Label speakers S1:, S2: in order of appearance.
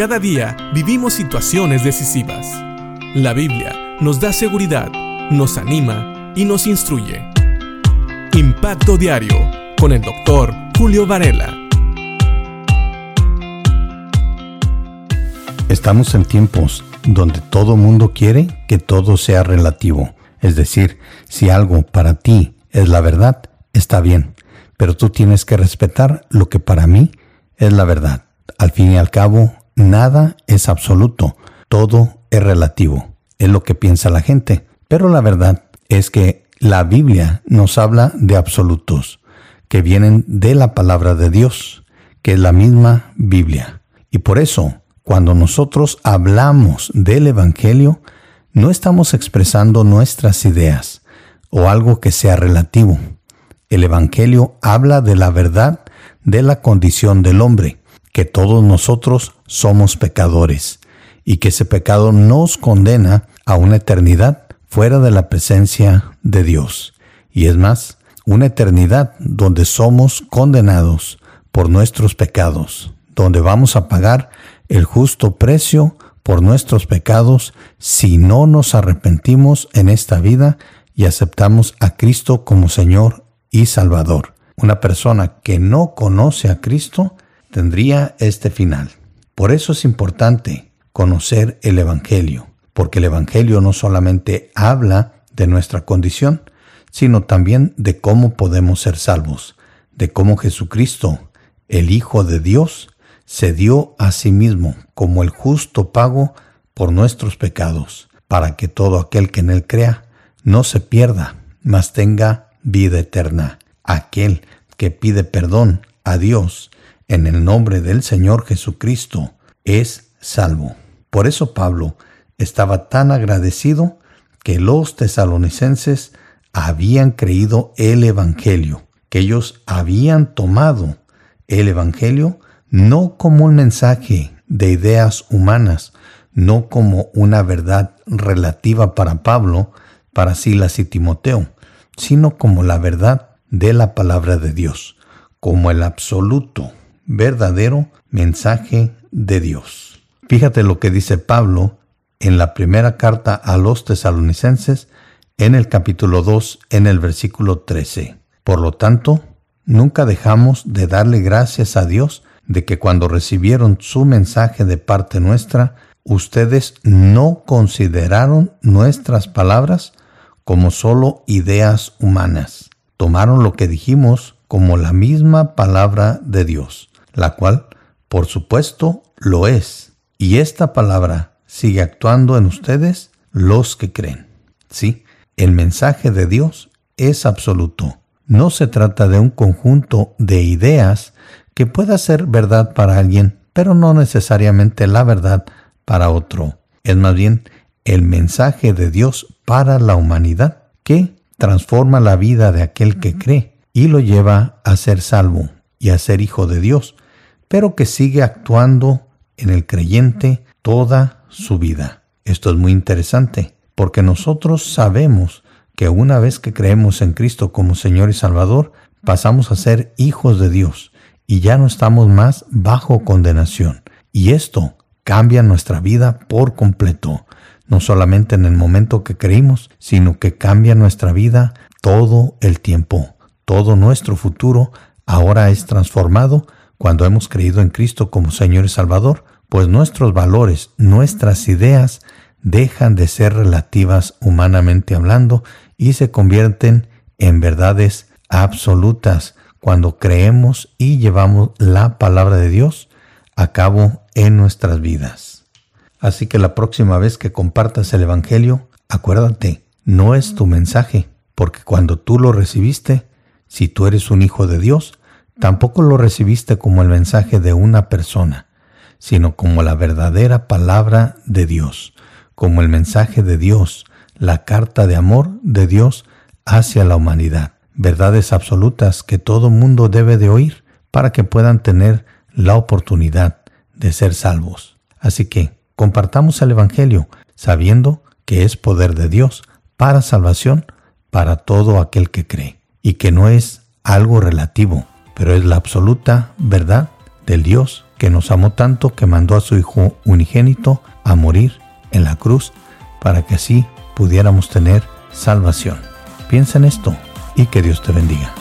S1: Cada día vivimos situaciones decisivas. La Biblia nos da seguridad, nos anima y nos instruye. Impacto Diario con el doctor Julio Varela.
S2: Estamos en tiempos donde todo mundo quiere que todo sea relativo. Es decir, si algo para ti es la verdad, está bien, pero tú tienes que respetar lo que para mí es la verdad. Al fin y al cabo, nada es absoluto, todo es relativo, es lo que piensa la gente. Pero la verdad es que la Biblia nos habla de absolutos, que vienen de la palabra de Dios, que es la misma Biblia. Y por eso, cuando nosotros hablamos del Evangelio, no estamos expresando nuestras ideas o algo que sea relativo. El Evangelio habla de la verdad de la condición del hombre, que todos nosotros somos pecadores y que ese pecado nos condena a una eternidad fuera de la presencia de Dios. Y es más, una eternidad donde somos condenados por nuestros pecados, donde vamos a pagar el justo precio por nuestros pecados si no nos arrepentimos en esta vida y aceptamos a Cristo como Señor y Salvador. Una persona que no conoce a Cristo tendría este final. Por eso es importante conocer el Evangelio, porque el Evangelio no solamente habla de nuestra condición, sino también de cómo podemos ser salvos, de cómo Jesucristo, el Hijo de Dios, se dio a sí mismo como el justo pago por nuestros pecados, para que todo aquel que en él crea no se pierda, mas tenga vida eterna. Aquel que pide perdón a Dios en el nombre del Señor Jesucristo es salvo. Por eso Pablo estaba tan agradecido que los tesalonicenses habían creído el Evangelio, que ellos habían tomado el Evangelio no como un mensaje de ideas humanas, no como una verdad relativa para Pablo, para Silas y Timoteo, sino como la verdad de la palabra de Dios, como el absoluto verdadero mensaje de Dios. Fíjate lo que dice Pablo en la primera carta a los tesalonicenses en el capítulo 2 en el versículo 13. Por lo tanto, nunca dejamos de darle gracias a Dios de que cuando recibieron su mensaje de parte nuestra, ustedes no consideraron nuestras palabras como solo ideas humanas. Tomaron lo que dijimos como la misma palabra de Dios la cual, por supuesto, lo es. Y esta palabra sigue actuando en ustedes los que creen. Sí, el mensaje de Dios es absoluto. No se trata de un conjunto de ideas que pueda ser verdad para alguien, pero no necesariamente la verdad para otro. Es más bien el mensaje de Dios para la humanidad que transforma la vida de aquel que cree y lo lleva a ser salvo y a ser hijo de Dios, pero que sigue actuando en el creyente toda su vida. Esto es muy interesante, porque nosotros sabemos que una vez que creemos en Cristo como Señor y Salvador, pasamos a ser hijos de Dios y ya no estamos más bajo condenación. Y esto cambia nuestra vida por completo, no solamente en el momento que creímos, sino que cambia nuestra vida todo el tiempo. Todo nuestro futuro ahora es transformado cuando hemos creído en Cristo como Señor y Salvador, pues nuestros valores, nuestras ideas dejan de ser relativas humanamente hablando y se convierten en verdades absolutas cuando creemos y llevamos la palabra de Dios a cabo en nuestras vidas. Así que la próxima vez que compartas el Evangelio, acuérdate, no es tu mensaje, porque cuando tú lo recibiste, si tú eres un hijo de Dios, Tampoco lo recibiste como el mensaje de una persona, sino como la verdadera palabra de Dios, como el mensaje de Dios, la carta de amor de Dios hacia la humanidad. Verdades absolutas que todo mundo debe de oír para que puedan tener la oportunidad de ser salvos. Así que compartamos el Evangelio sabiendo que es poder de Dios para salvación para todo aquel que cree y que no es algo relativo, pero es la absoluta verdad del Dios que nos amó tanto que mandó a su Hijo unigénito a morir en la cruz para que así pudiéramos tener salvación. Piensa en esto y que Dios te bendiga.